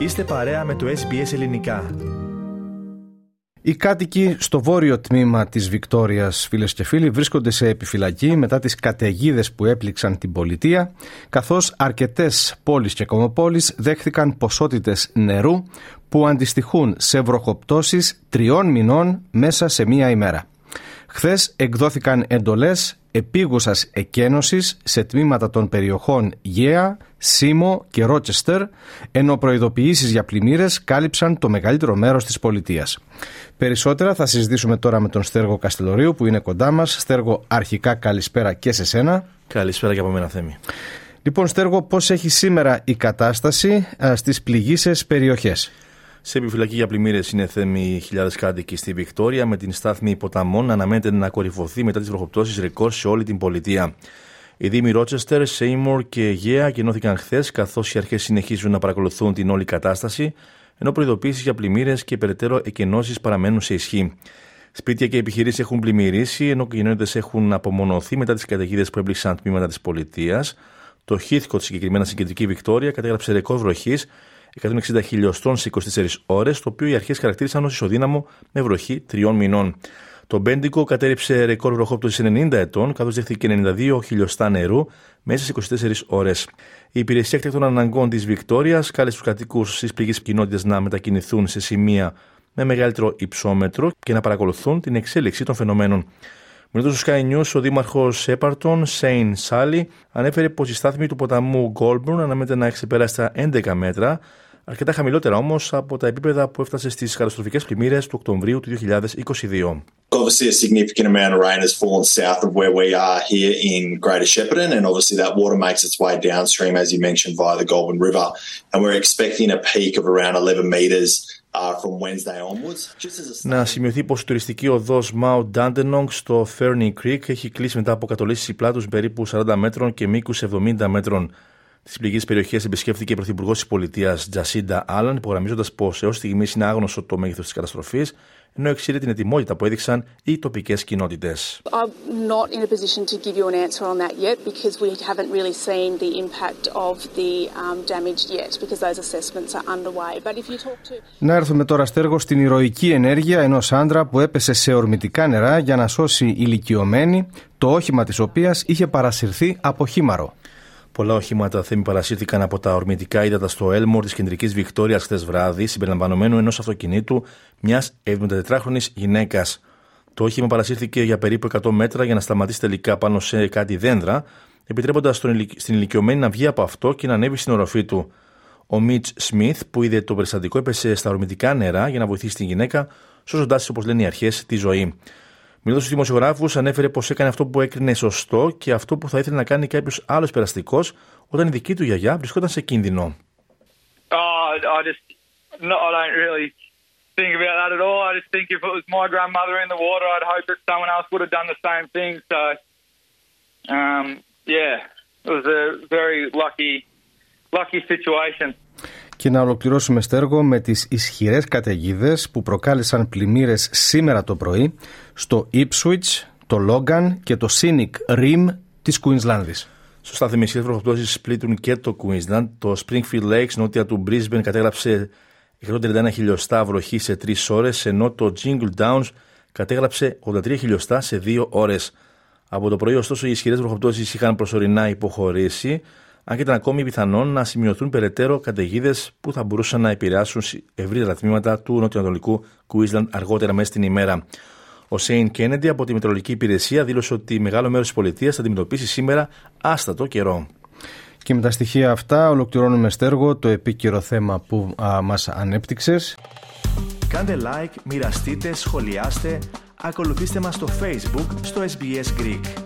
Είστε παρέα με το SBS Ελληνικά. Οι κάτοικοι στο βόρειο τμήμα της Βικτόριας, φίλες και φίλοι, βρίσκονται σε επιφυλακή μετά τις καταιγίδες που έπληξαν την πολιτεία, καθώς αρκετές πόλεις και κομοπόλεις δέχθηκαν ποσότητες νερού που αντιστοιχούν σε βροχοπτώσεις τριών μηνών μέσα σε μία ημέρα. Χθες εκδόθηκαν εντολές επίγουσας εκένωσης σε τμήματα των περιοχών Γέα, Σίμο και Ρότσεστερ, ενώ προειδοποιήσεις για πλημμύρες κάλυψαν το μεγαλύτερο μέρος της πολιτείας. Περισσότερα θα συζητήσουμε τώρα με τον Στέργο Καστελωρίου που είναι κοντά μας. Στέργο, αρχικά καλησπέρα και σε σένα. Καλησπέρα και από μένα Θέμη. Λοιπόν Στέργο, πώς έχει σήμερα η κατάσταση στις πληγήσεις περιοχές; Σε επιφυλακή για πλημμύρες είναι θέμη χιλιάδες κάτοικοι στη Βικτόρια, με την στάθμη ποταμών να αναμένεται να κορυφωθεί μετά τις βροχοπτώσεις ρεκόρ σε όλη την πολιτεία. Οι Δήμοι Ρότσεστερ, Σέιμορ και Γέα κοινώθηκαν χθες, καθώς οι αρχές συνεχίζουν να παρακολουθούν την όλη κατάσταση, ενώ προειδοποίησεις για πλημμύρες και περαιτέρω εκενώσεις παραμένουν σε ισχύ. Σπίτια και επιχειρήσεις έχουν πλημμυρίσει, ενώ οι κοινότητες έχουν απομονωθεί μετά τις καταιγίδες που έμπληξαν τμήματα της πολιτείας. Το Χίθκοτ, συγκεκριμένα στην κεντρική Βικτόρια, κατέγραψε ρεκόρ βροχής 160 χιλιοστών σε 24 ώρες, το οποίο οι αρχές χαρακτήρισαν ως ισοδύναμο με βροχή τριών μηνών. Το Μπέντιγκο κατέρριψε ρεκόρ βροχόπτωσης 90 ετών, καθώς δέχθηκε 92 χιλιοστά νερού μέσα σε 24 ώρες. Η υπηρεσία εκτάκτων αναγκών της Βικτόριας κάλεσε τους κατοίκους τις πληγείσες κοινότητες να μετακινηθούν σε σημεία με μεγαλύτερο υψόμετρο και να παρακολουθούν την εξέλιξη των φαινομένων. Μιλώντας στο Sky News, ο δήμαρχος Σέπαρτον, Σέιν Σάλι, ανέφερε πως η στάθμη του ποταμού Γκόλμπουρν αναμένεται να ξεπεράσει τα 11 μέτρα, αρκετά χαμηλότερα όμως από τα επίπεδα που έφτασε στις καταστροφικές πλημμύρες του Οκτωβρίου του 2022. Obviously, a significant amount of rain has fallen south of where we are here in Greater Shepparton, and obviously that water makes its way downstream, as you mentioned, via the Goulburn River. And we're expecting a peak of around 11 metres να σημειωθεί πως η τουριστική οδός Mount Dandenong στο Fernie Creek έχει κλείσει μετά από κατολίσει πλάτους περίπου 40 μέτρων και μήκους 70 μέτρων. Τις πληγεί περιοχές επισκέφθηκε η Πρωθυπουργός της Πολιτείας Τζασίντα Άλαν, υπογραμμίζοντας πως έως στιγμής είναι άγνωστο το μέγεθος της καταστροφής, ενώ εξήρε την ετοιμότητα που έδειξαν οι τοπικές κοινότητες. Να έρθουμε τώρα στέργο στην ηρωική ενέργεια ενός άντρα που έπεσε σε ορμητικά νερά για να σώσει ηλικιωμένη, το όχημα της οποίας είχε παρασυρθεί από χήμαρο. Πολλά οχήματα θέμη παρασύρθηκαν από τα ορμητικά ύδατα στο Έλμορ της κεντρικής Βικτόριας χθες βράδυ, συμπεριλαμβανομένου ενός αυτοκινήτου μιας 74χρονη γυναίκας. Το όχημα παρασύρθηκε για περίπου 100 μέτρα για να σταματήσει τελικά πάνω σε κάτι δέντρα, επιτρέποντας στην ηλικιωμένη να βγει από αυτό και να ανέβει στην οροφή του. Ο Μιτς Σμιθ, που είδε το περιστατικό, έπεσε στα ορμητικά νερά για να βοηθήσει την γυναίκα, σώζοντάς, όπως λένε οι αρχές, τη ζωή. Μιλώντας στους δημοσιογράφους, ανέφερε πως έκανε αυτό που έκρινε σωστό και αυτό που θα ήθελε να κάνει κάποιος άλλος περαστικός όταν η δική του γιαγιά βρισκόταν σε κίνδυνο. Και να ολοκληρώσουμε στέργο με τις ισχυρές καταιγίδες που προκάλεσαν πλημμύρες σήμερα το πρωί στο Ipswich, το Logan και το Scenic Rim της Κουίνσλανδης. Σωστά, θεμισίες βροχοπτώσεις πλήττουν και το Queensland. Το Springfield Lakes, νότια του Brisbane, κατέγραψε 131 χιλιοστά βροχή σε 3 ώρες, ενώ το Jingle Downs κατέγραψε 83 χιλιοστά σε 2 ώρες. Από το πρωί, ωστόσο, οι ισχυρές βροχοπτώσεις είχαν προσωρινά υποχωρήσει, αν και ήταν ακόμη πιθανόν να σημειωθούν περαιτέρω καταιγίδες που θα μπορούσαν να επηρεάσουν ευρύτερα τμήματα του νοτιοανατολικού Queensland αργότερα μέσα στην ημέρα. Ο Σέιν Κέννεντι από τη Μετρολογική Υπηρεσία δήλωσε ότι μεγάλο μέρος της πολιτείας θα αντιμετωπίσει σήμερα άστατο καιρό. Και με τα στοιχεία αυτά ολοκληρώνουμε στέργο το επίκαιρο θέμα που μα μας ανέπτυξες. Κάντε like, μοιραστείτε, σχολιάστε, ακολουθήστε μας στο Facebook, στο SBS Greek.